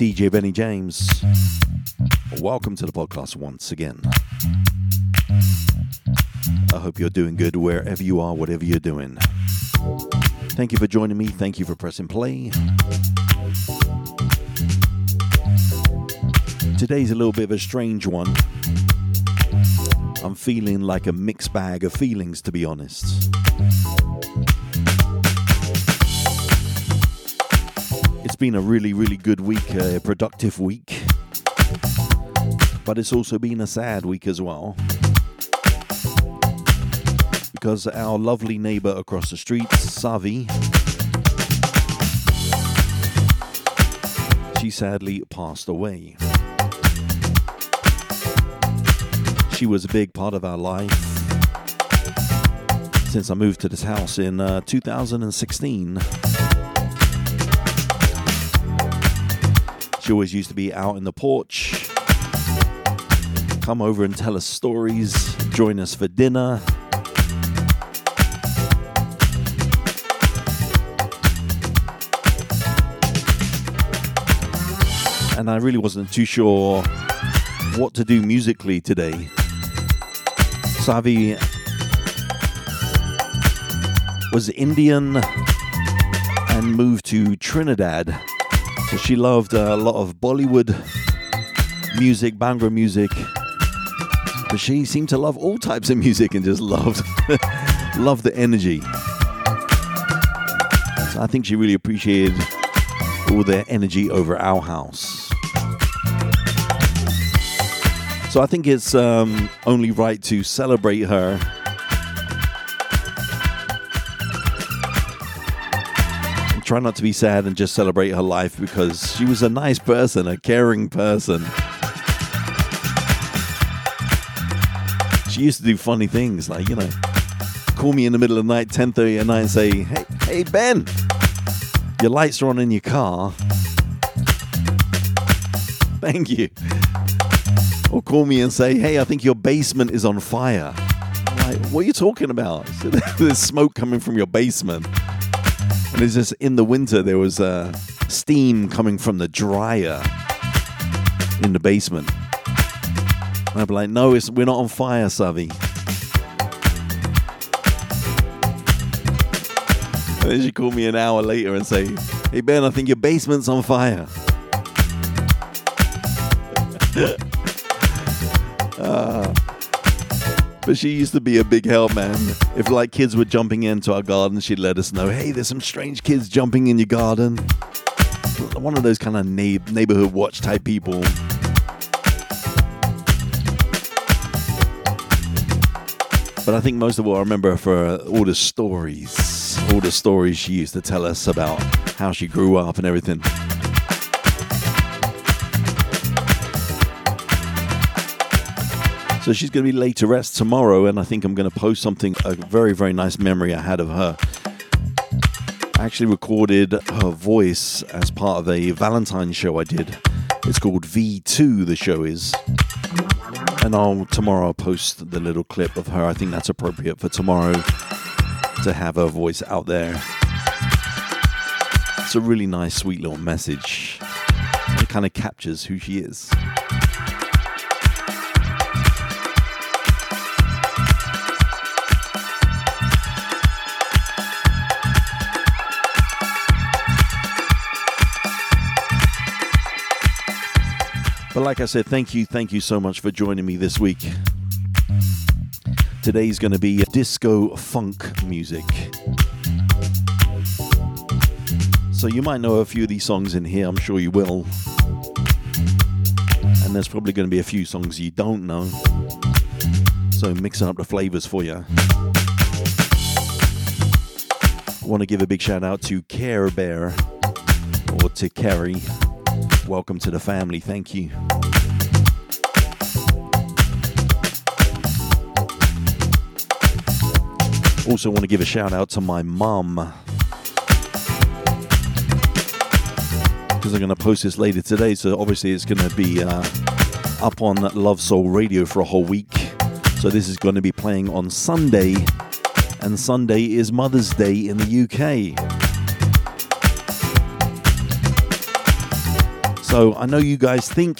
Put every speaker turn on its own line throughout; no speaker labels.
DJ Benny James. Welcome to the podcast once again. I hope you're doing good wherever you are, whatever you're doing. Thank you for joining me. Thank you for pressing play. Today's a little bit of a strange one. I'm feeling like a mixed bag of feelings, to be honest. Been a really, really good week, a productive week. But it's also been a sad week as well. Because our lovely neighbor across the street, Savi, she sadly passed away. She was a big part of our life since I moved to this house in uh, 2016. She always used to be out in the porch, come over and tell us stories, join us for dinner. And I really wasn't too sure what to do musically today. Savi was Indian and moved to Trinidad she loved uh, a lot of Bollywood music, Bhangra music. But she seemed to love all types of music and just loved loved the energy. So I think she really appreciated all their energy over our house. So I think it's um, only right to celebrate her try not to be sad and just celebrate her life because she was a nice person, a caring person. She used to do funny things like, you know, call me in the middle of the night, 10:30 at night and say, "Hey, hey Ben, your lights are on in your car." Thank you. Or call me and say, "Hey, I think your basement is on fire." I'm like, what are you talking about? There's smoke coming from your basement. And it's just in the winter, there was uh, steam coming from the dryer in the basement. And I'd be like, no, we're not on fire, Savi. And then she called me an hour later and say, hey, Ben, I think your basement's on fire. uh, but she used to be a big help, man. If like kids were jumping into our garden, she'd let us know, hey, there's some strange kids jumping in your garden. One of those kind of na- neighborhood watch type people. But I think most of all, I remember her for all the stories, all the stories she used to tell us about how she grew up and everything. So she's going to be laid to rest tomorrow, and I think I'm going to post something, a very, very nice memory I had of her. I actually recorded her voice as part of a Valentine's show I did. It's called V2, the show is. And I'll tomorrow I'll post the little clip of her. I think that's appropriate for tomorrow to have her voice out there. It's a really nice, sweet little message. It kind of captures who she is. But like I said, thank you, thank you so much for joining me this week. Today's going to be disco funk music. So you might know a few of these songs in here, I'm sure you will. And there's probably going to be a few songs you don't know. So mixing up the flavors for you. Want to give a big shout out to Care Bear or to Carrie. Welcome to the family. Thank you. Also, want to give a shout out to my mum. Because I'm going to post this later today, so obviously it's going to be uh, up on Love Soul Radio for a whole week. So this is going to be playing on Sunday, and Sunday is Mother's Day in the UK.
So I know you guys think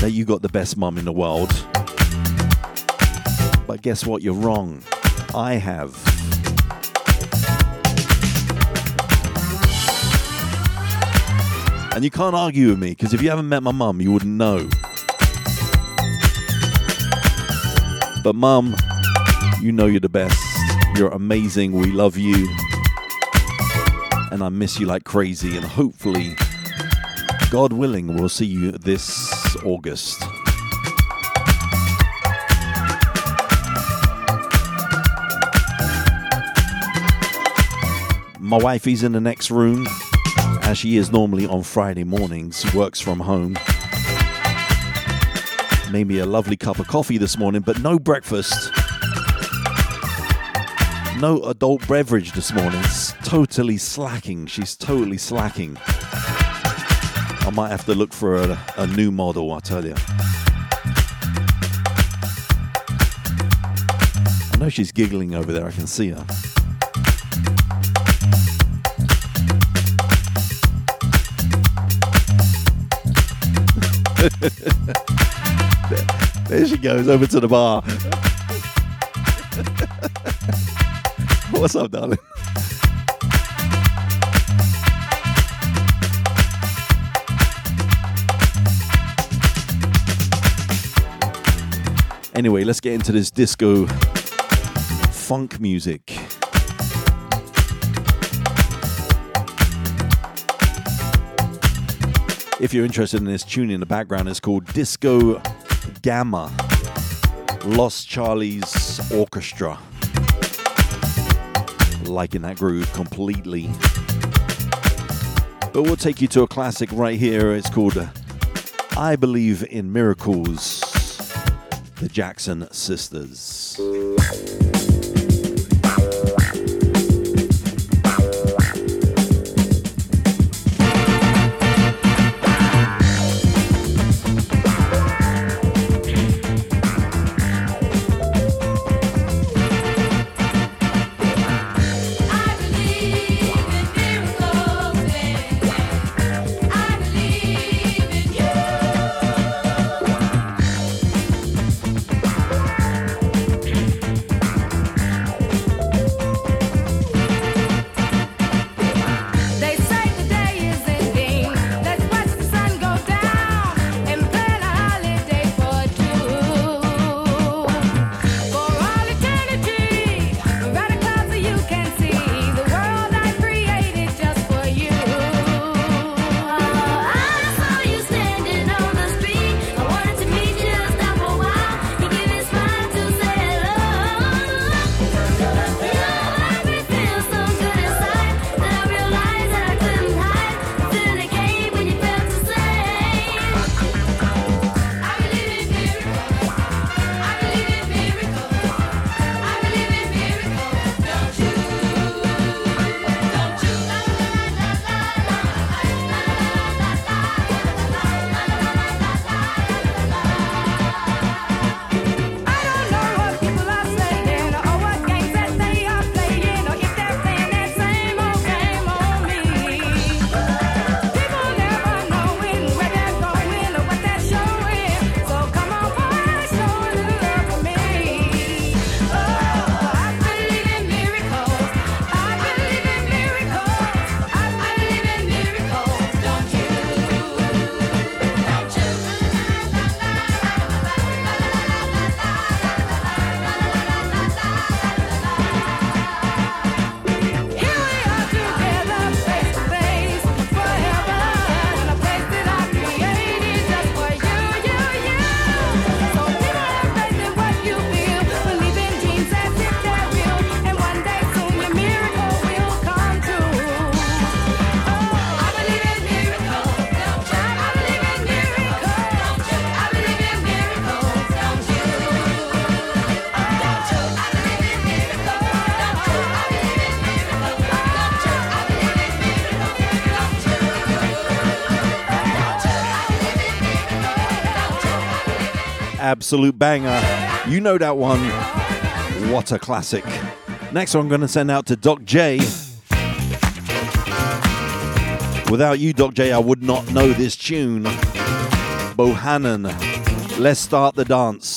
that you got the best mum in the world. But guess what? You're wrong. I have. And you can't argue with me because if you haven't met my mum, you wouldn't know. But, mum, you know you're the best. You're amazing. We love you. And I miss you like crazy. And hopefully, God willing, we'll see you this August. My wife is in the next room, as she is normally on Friday mornings, works from home. Made me a lovely cup of coffee this morning, but no breakfast. No adult beverage this morning. It's totally slacking. She's totally slacking. I might have to look for a, a new model, I tell you. I know she's giggling over there, I can see her. there she goes over to the bar. What's up, darling? Anyway, let's get into this disco funk music. If you're interested in this tune in the background, it's called Disco Gamma Lost Charlie's Orchestra. Liking that groove completely. But we'll take you to a classic right here. It's called I Believe in Miracles, the Jackson Sisters. Absolute banger. You know that one. What a classic. Next one I'm going to send out to Doc J Without you, Doc J, I would not know this tune. Bohannon, let's start the dance.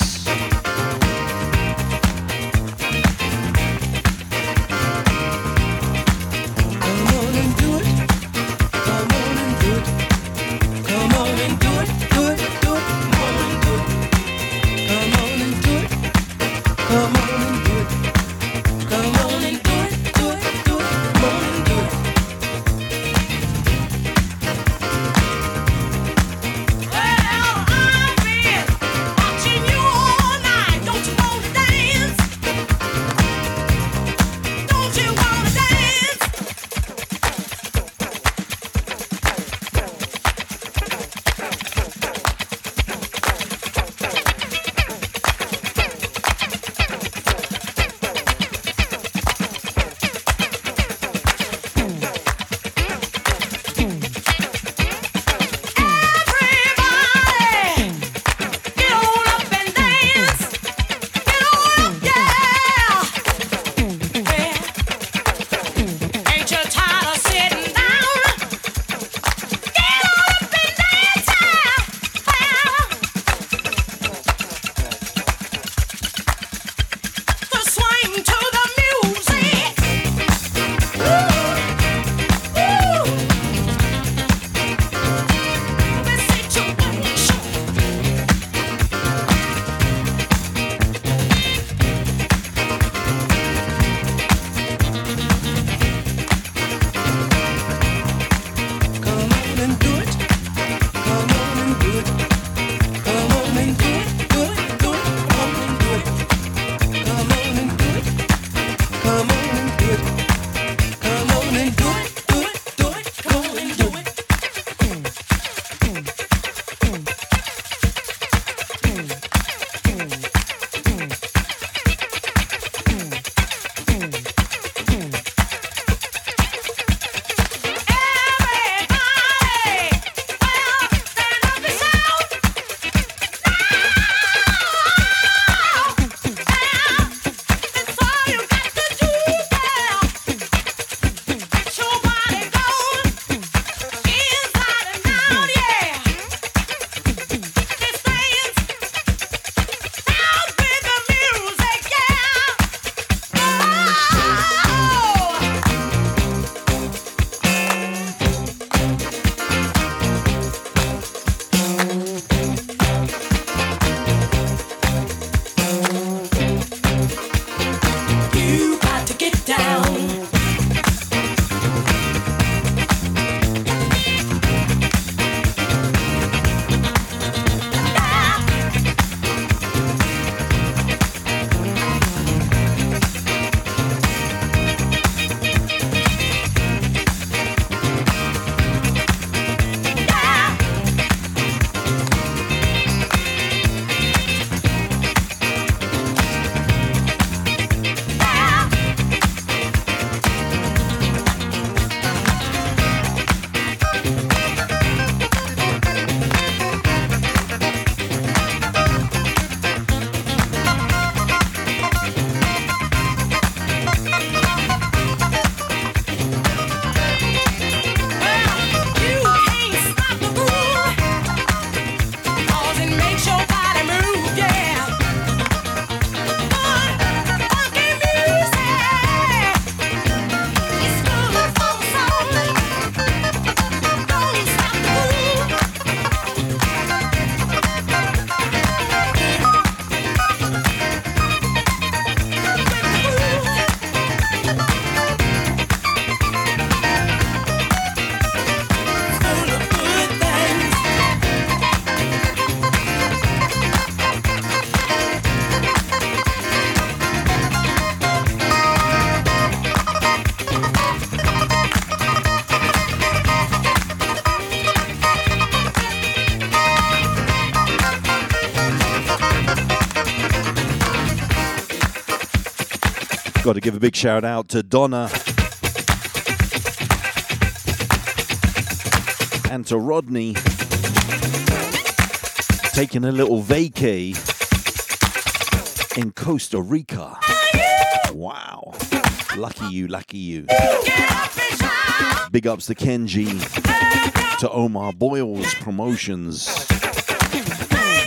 Give a big shout out to Donna and to Rodney taking a little vacay in Costa Rica. Wow. Lucky you, lucky you.
Big ups to Kenji, to Omar Boyles Promotions,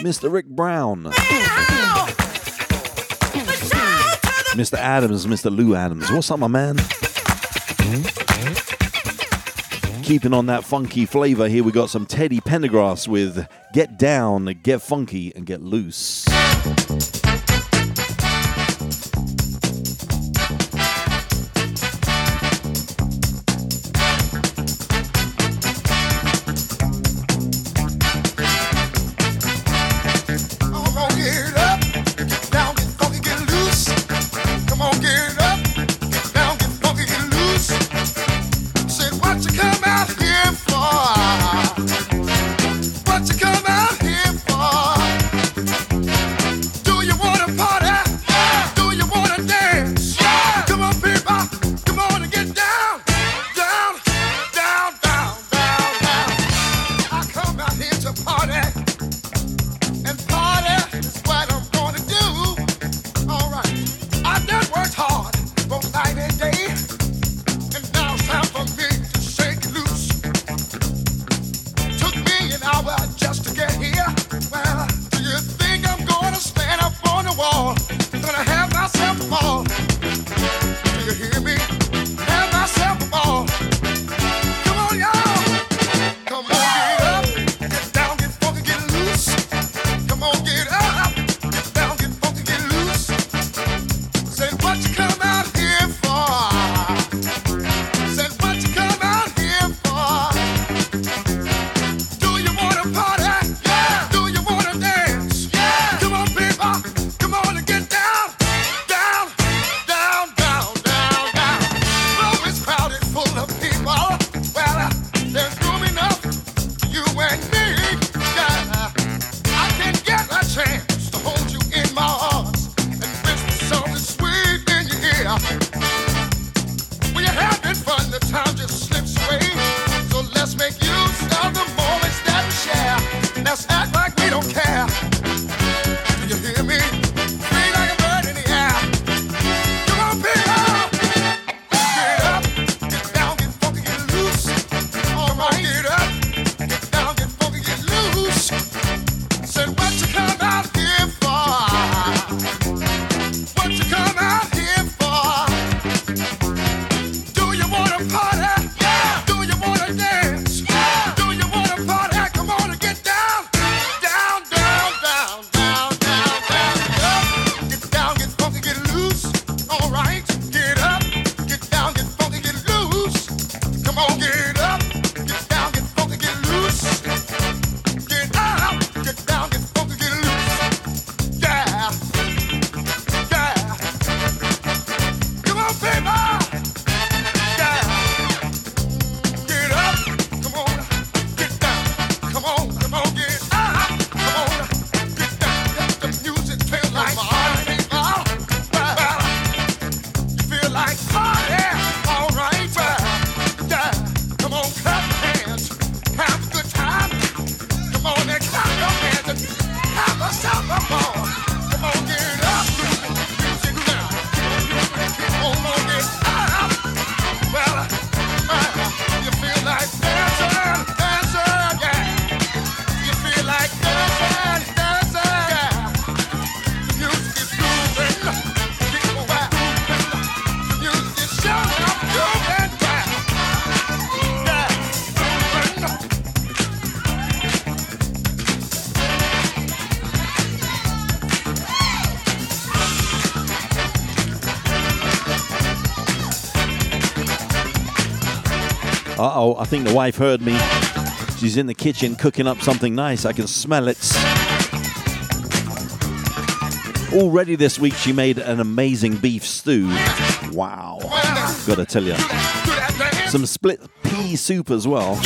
Mr. Rick Brown, Mr. Adams, Mr. Lou Adams. What's up, my man? Keeping on that funky flavor, here we got some Teddy Pendergrass with Get Down, Get Funky, and Get Loose. Oh, I think the wife heard me. She's in the kitchen cooking up something nice. I can smell it. Already this week, she made an amazing beef stew. Wow. Gotta tell you. Some split pea soup as well.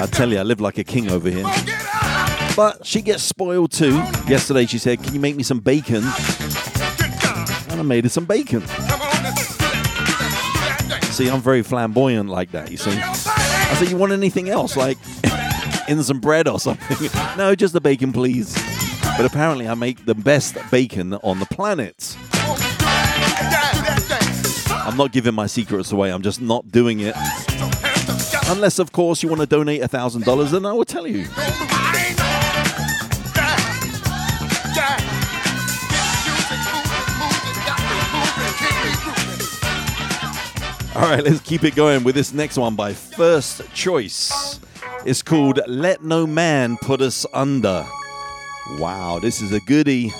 I tell you, I live like a king over here. But she gets spoiled too. Yesterday, she said, Can you make me some bacon? And I made her some bacon. See, I'm very flamboyant like that, you see. I said, You want anything else? Like in some bread or something? no, just the bacon, please. But apparently, I make the best bacon on the planet.
I'm not giving my secrets away. I'm just not doing it. Unless, of course, you want to donate $1,000, then I will tell you. All right, let's keep it going with this next one by First Choice. It's called Let No Man Put Asunder. Wow, this is a goodie.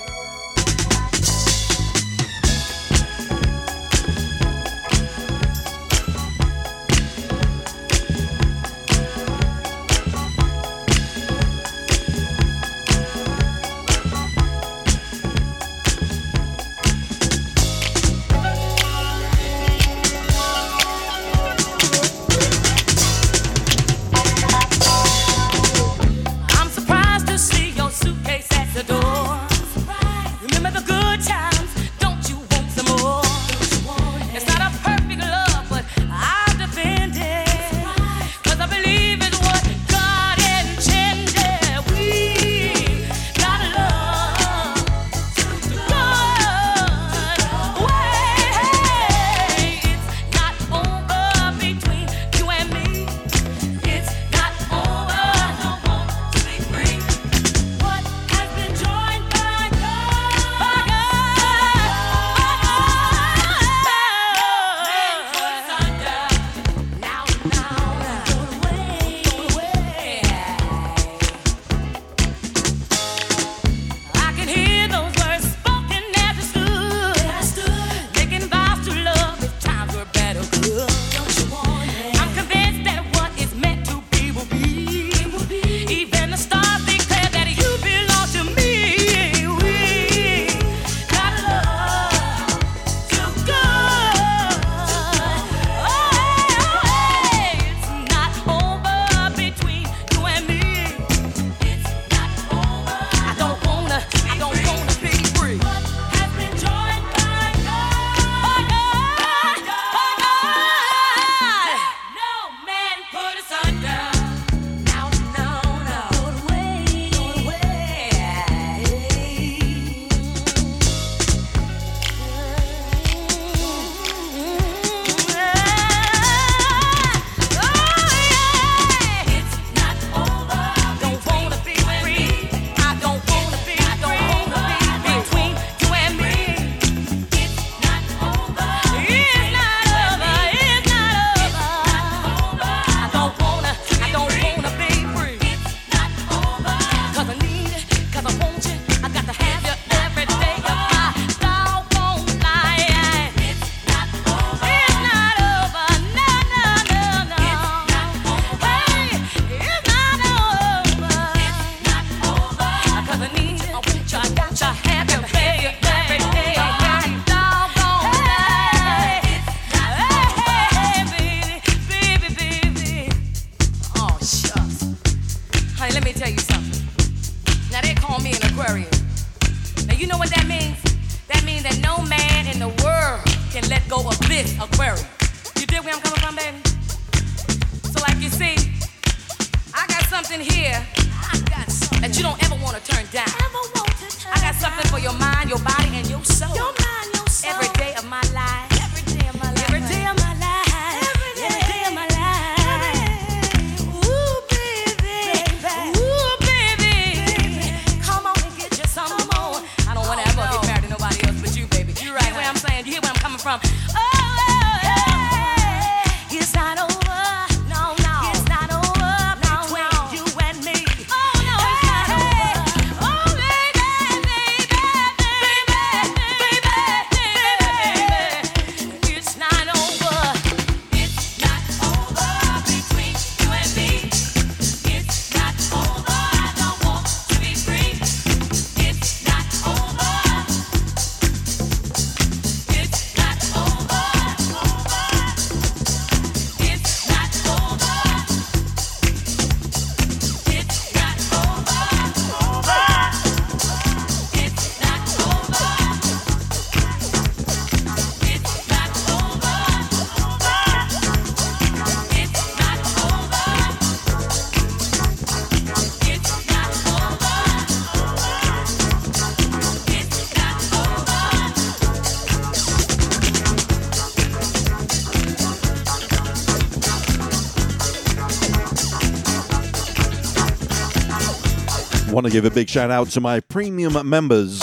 Want to give a big shout out to my premium members,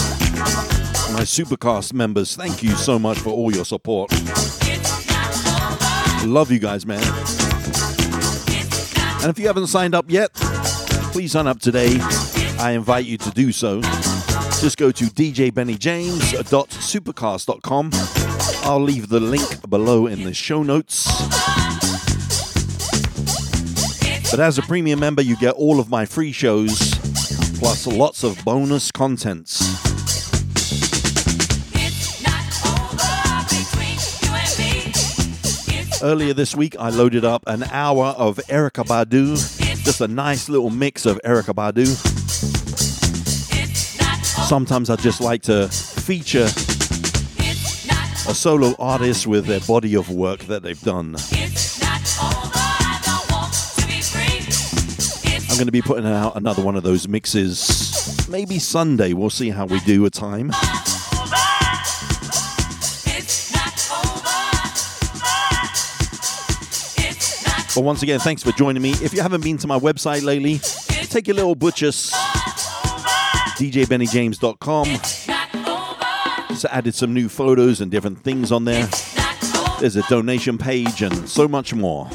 my Supercast members. Thank you so much for all your support. Love you guys, man. And if you haven't signed up yet, please sign up today. I invite you to do so. Just go to djbennyjames.supercast.com. I'll leave the link below in the show notes. But as a premium member, you get all of my free shows, plus lots of bonus contents. Earlier this week, I loaded up an hour of Erykah Badu, just a nice little mix of Erykah Badu. Sometimes I just like to feature a solo artist with their body of work that they've done. I'm going to be putting out another one of those mixes maybe Sunday. We'll see how we do a time. But once again, thanks for joining me. If you haven't been to my website lately, take your little butchers, djbennyjames.com. Just added some new photos and different things on there. There's a donation page and so much more.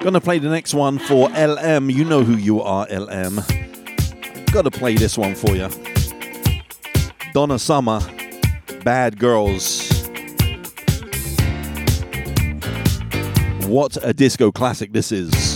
Gonna play the next one for LM. You know who you are, LM. Gotta play this one for you. Donna Summer, Bad Girls. What a disco classic this is.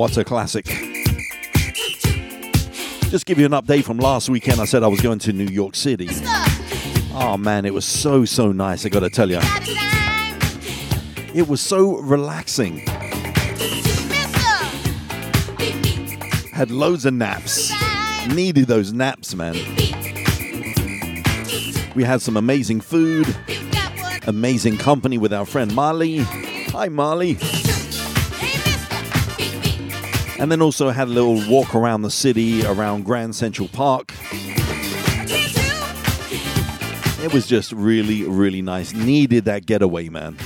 What a classic.
Just give you an update from last weekend. I said I was going to New York City. Oh man, it was so, so nice, I gotta tell you. It was so relaxing. Had loads of naps. Needed those naps, man. We had some amazing food, amazing company with our friend Marley. Hi, Marley. And then also had a little walk around the city, around Grand Central Park. It was just really, really nice. Needed that getaway, man.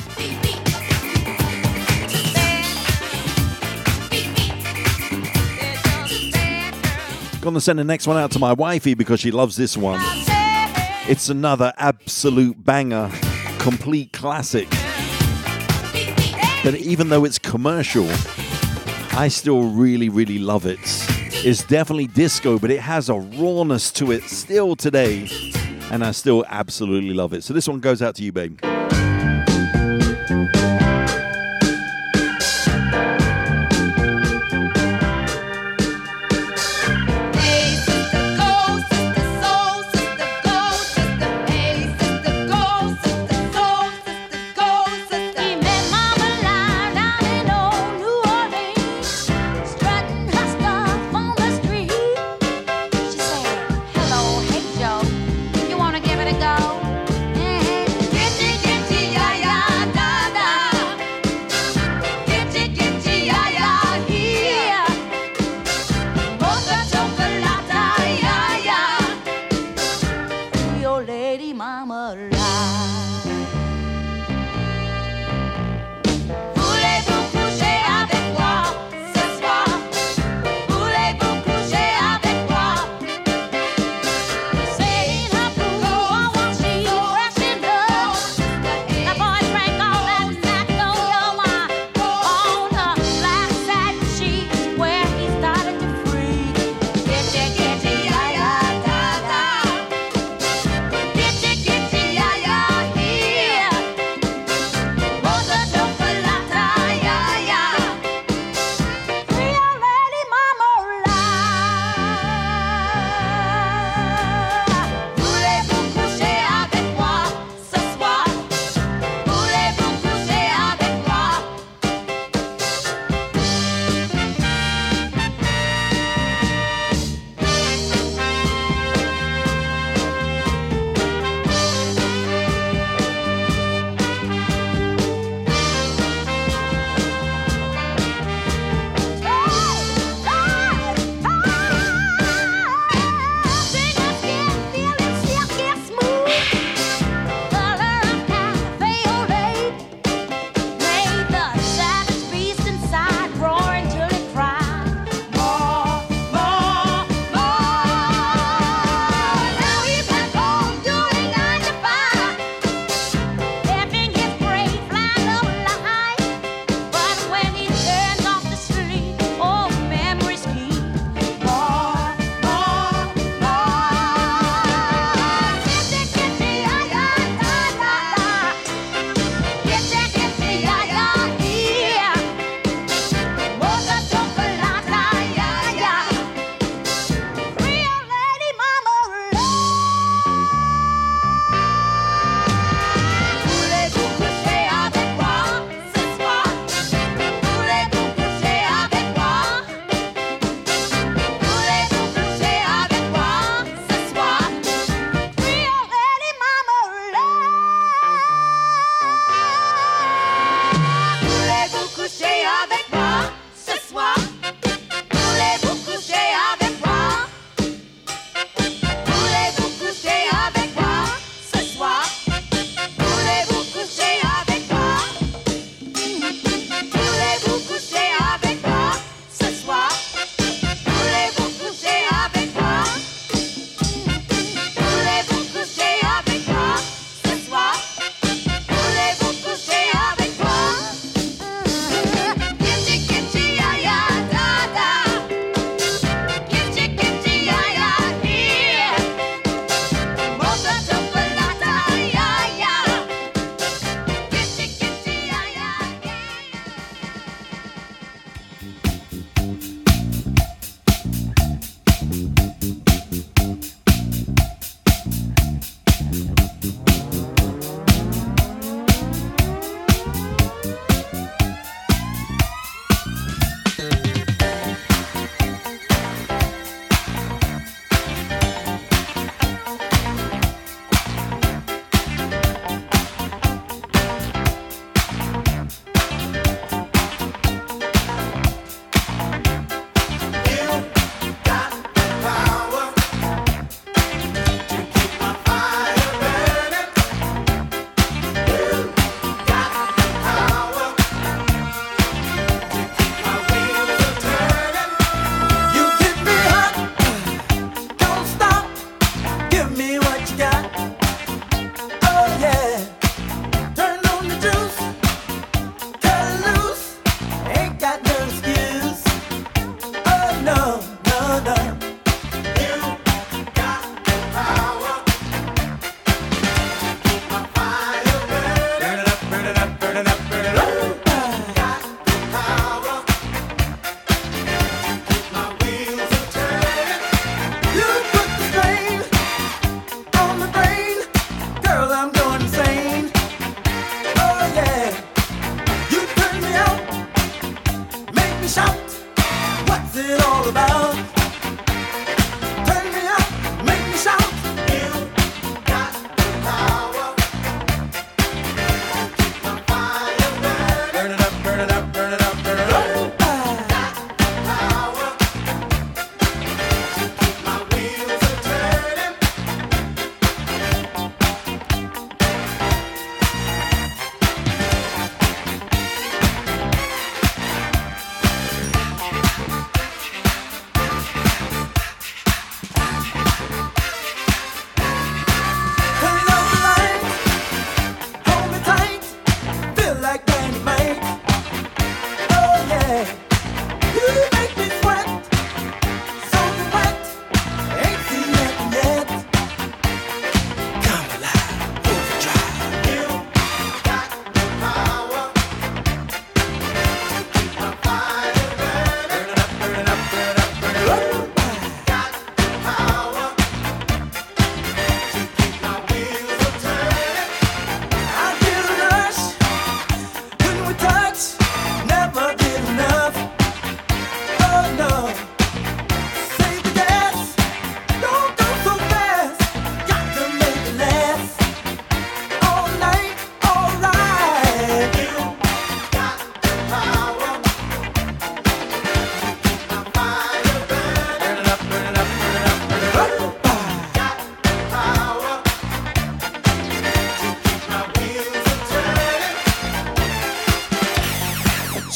Gonna send the next one out to my wifey because she loves this one. It's another absolute banger, complete classic. But even though it's commercial, I still really, really love it. It's definitely disco, but it has a rawness to it still today. And I still absolutely love it. So this one goes out to you, babe.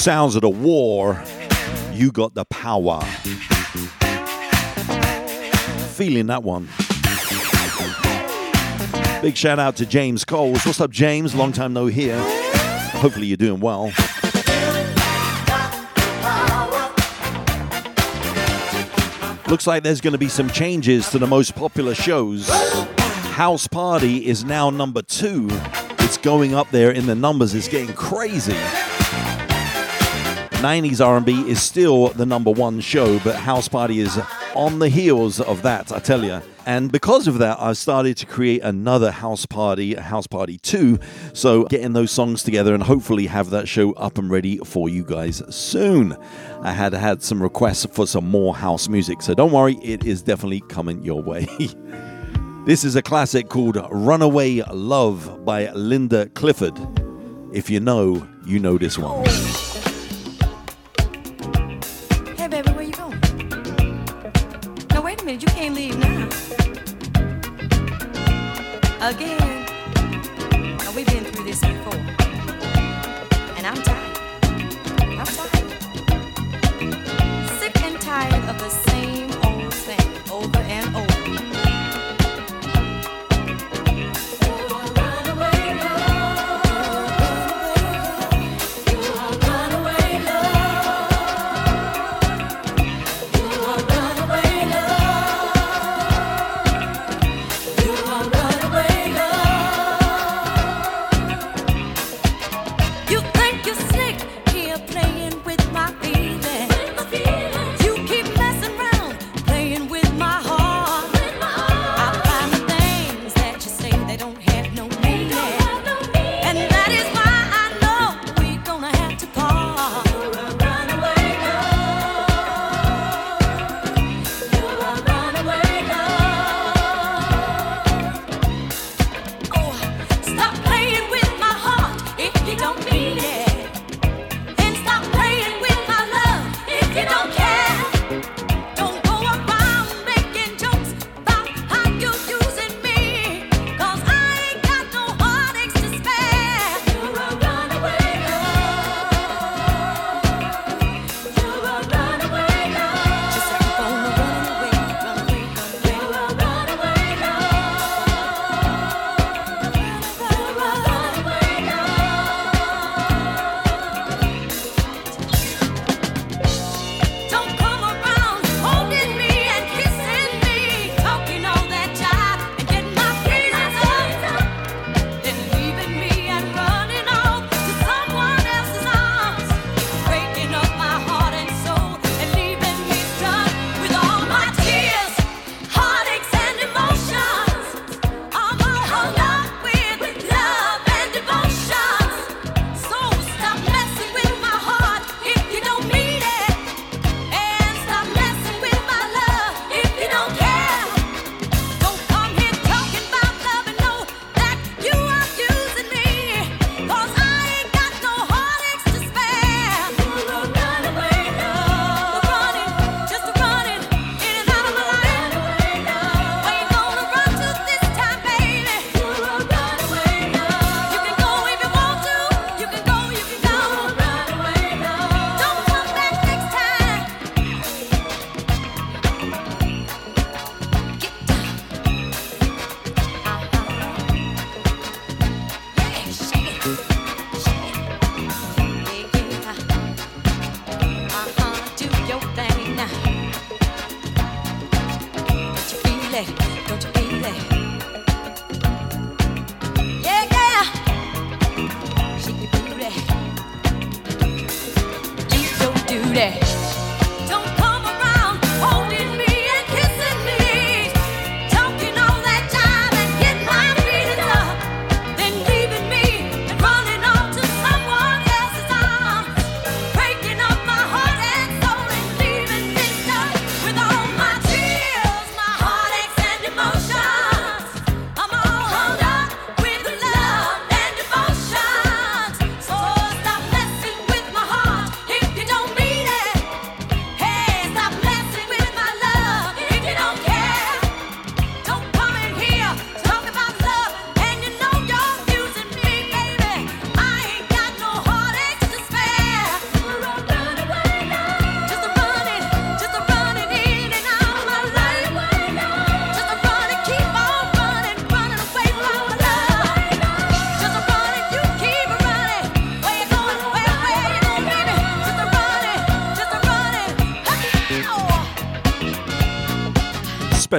sounds of the war, you got the power. Feeling that one. Big shout out to James Coles. What's up, James? Long time no here. Hopefully, you're doing well. Looks like there's going to be some changes to the most popular shows. House Party is now number two. It's going up there in the numbers, it's getting crazy. 90s R&B is still the number one show, but House Party is on the heels of that, I tell you. And because of that, I've started to create another House Party, House Party 2. So getting those songs together and hopefully have that show up and ready for you guys soon. I had had some requests for some more house music, so don't worry, it is definitely coming your way. this is a classic called Runaway Love by Linda Clifford. If you know, you know this one.
again. Now we've been through this before, and I'm tired. I'm tired. Sick and tired of the.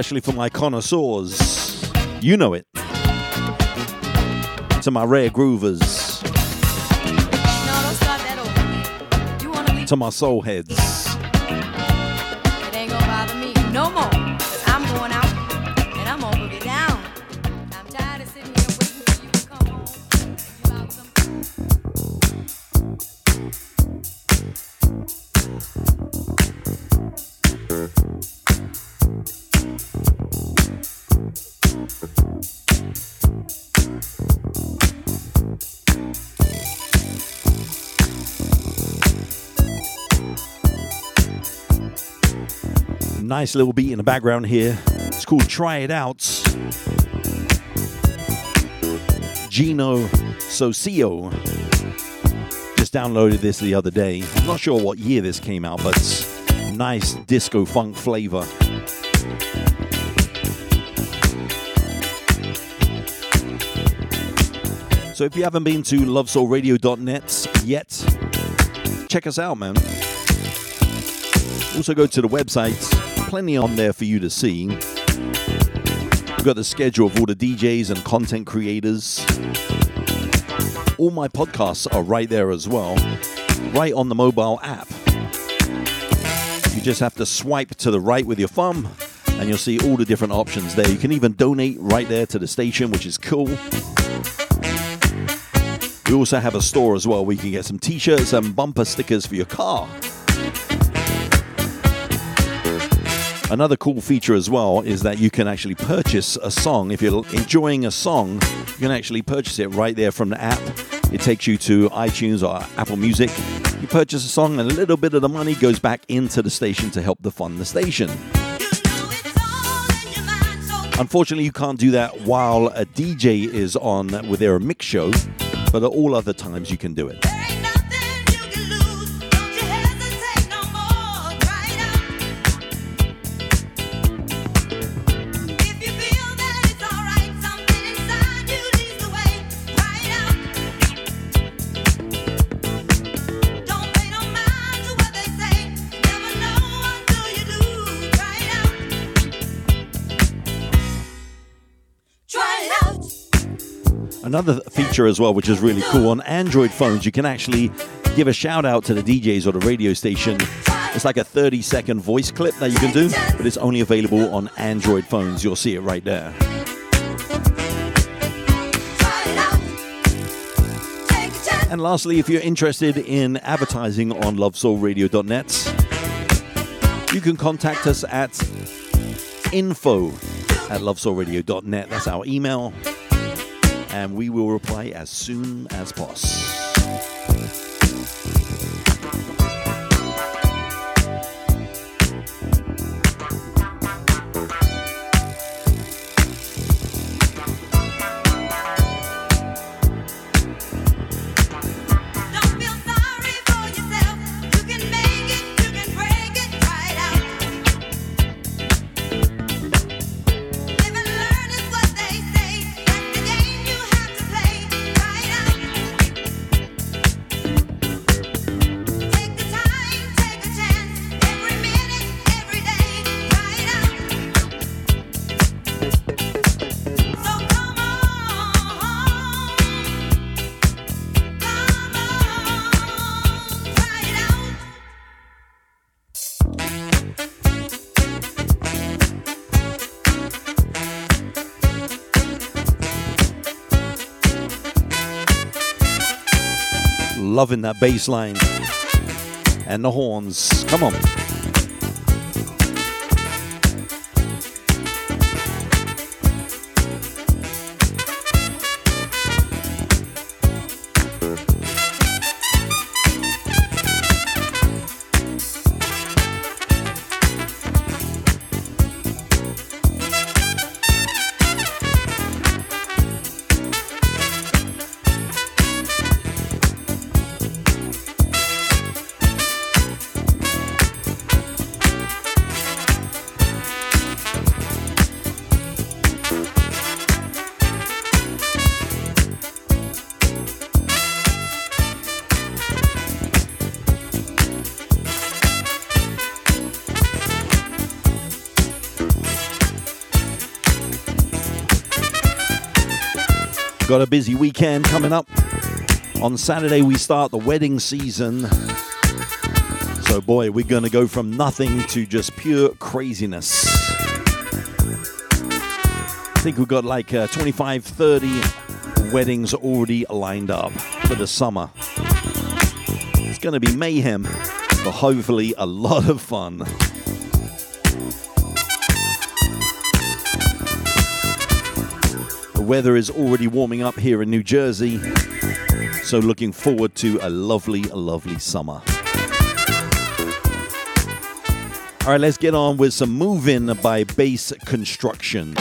Especially for my connoisseurs. You know it. To my rare groovers,
No,
to my soul heads.
No
Nice little beat in the background here. It's called Try It Out. Gino Soccio just downloaded this the other day. I'm not sure what year this came out, but nice disco funk flavor. So if you haven't been to lovesoulradio.net yet, check us out, man. Also, go to the website, plenty on there for you to see. We've got the schedule of all the DJs and content creators. All my podcasts are right there as well, right on the mobile app. You just have to swipe to the right with your thumb, and you'll see all the different options there. You can even donate right there to the station, which is cool. We also have a store as well where you can get some t shirts and bumper stickers for your car. Another cool feature as well is that you can actually purchase a song. If you're enjoying a song, you can actually purchase it right there from the app. It takes you to iTunes or Apple Music. You purchase a song, and a little bit of the money goes back into the station to help the fund the station. Unfortunately, you can't do that while a DJ is on with their mix show, but at all other times you can do it. Another feature as well, which is really cool, on Android phones, you can actually give a shout out to the DJs or the radio station. It's like a 30 second voice clip that you can do, but it's only available on Android phones. You'll see it right there. And lastly, if you're interested in advertising on lovesoulradio.net, you can contact us at info at lovesoulradio.net. That's our email. And we will reply as soon as possible. Loving that bass line and the horns. Come on. Got a busy weekend coming up. On Saturday, we start the wedding season. So, boy, we're going to go from nothing to just pure craziness. I think we've got like uh, 25, 30 weddings already lined up for the summer. It's going to be mayhem, but hopefully a lot of fun. Weather is already warming up here in New Jersey, so looking forward to a lovely, lovely summer. All right, let's get on with some moving by Brass Construction.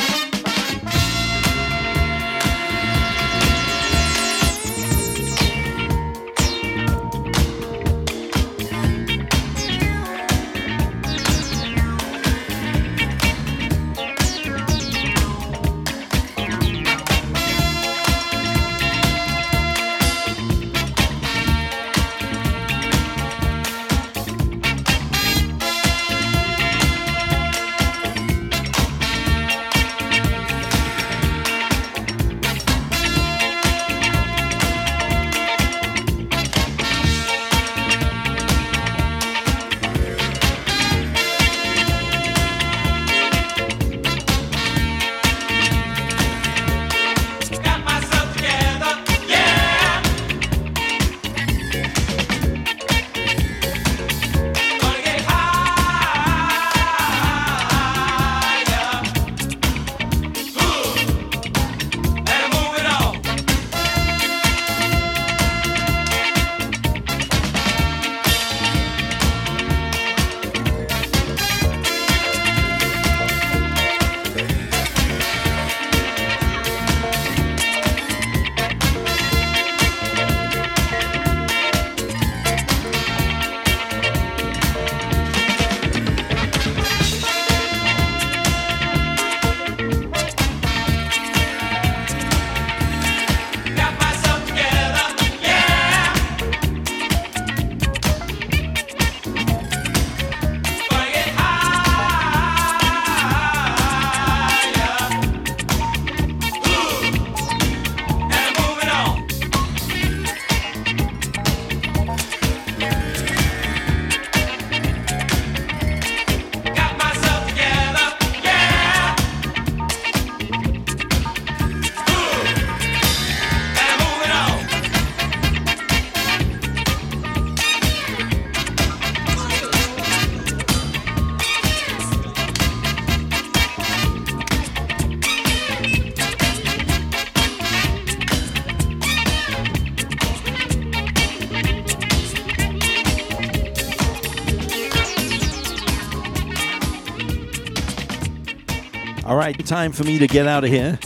Time for me to get out of here.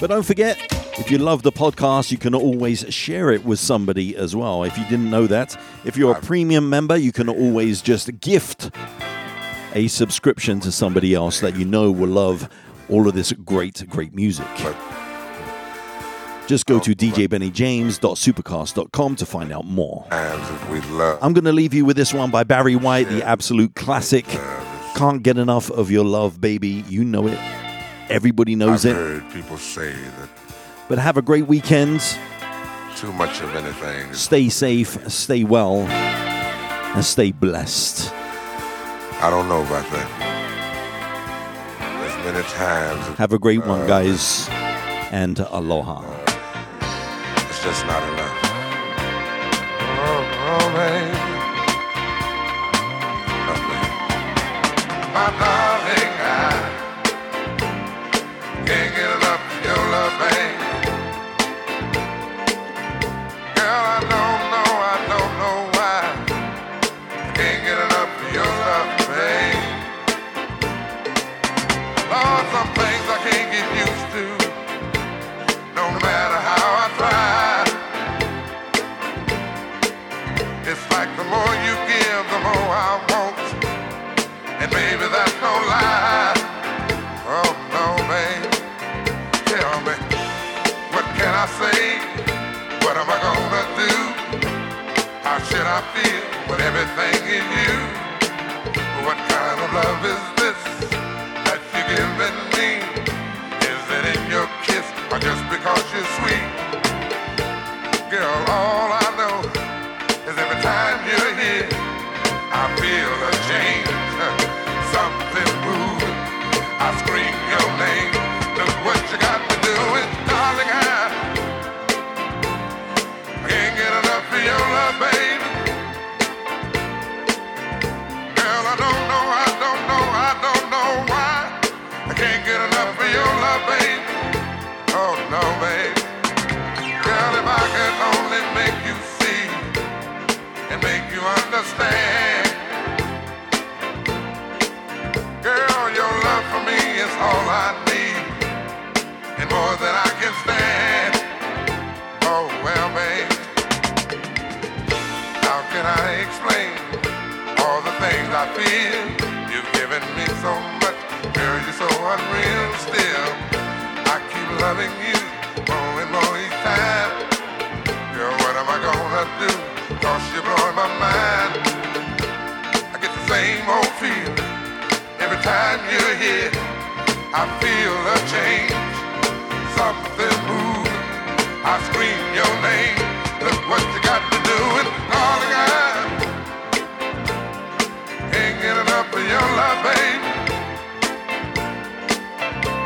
But don't forget, if you love the podcast, you can always share it with somebody as well. If you didn't know that, if you're a premium member, you can always just gift a subscription to somebody else that you know will love all of this great, great music. Just go to oh, djbennyjames.supercast.com to find out more.
times if we love.
I'm going to leave you with this one by Barry White, the absolute classic. Can't get enough of your love, baby. You know it. Everybody knows I've it.
heard people say that
But have a great weekend.
too much of anything.
Stay safe, stay well, and stay blessed.
I don't know about that. As many times
Have a great one, uh, guys, and aloha.
it's just not enough. I feel. You've given me so much, girl, you're so unreal still. I keep loving you more and more each time. Girl, what am I gonna do? Cause you're blowing my mind. I get the same old feel every time you're here. I feel a change, something moving. I scream your name. Look what you got to do, and darling, I.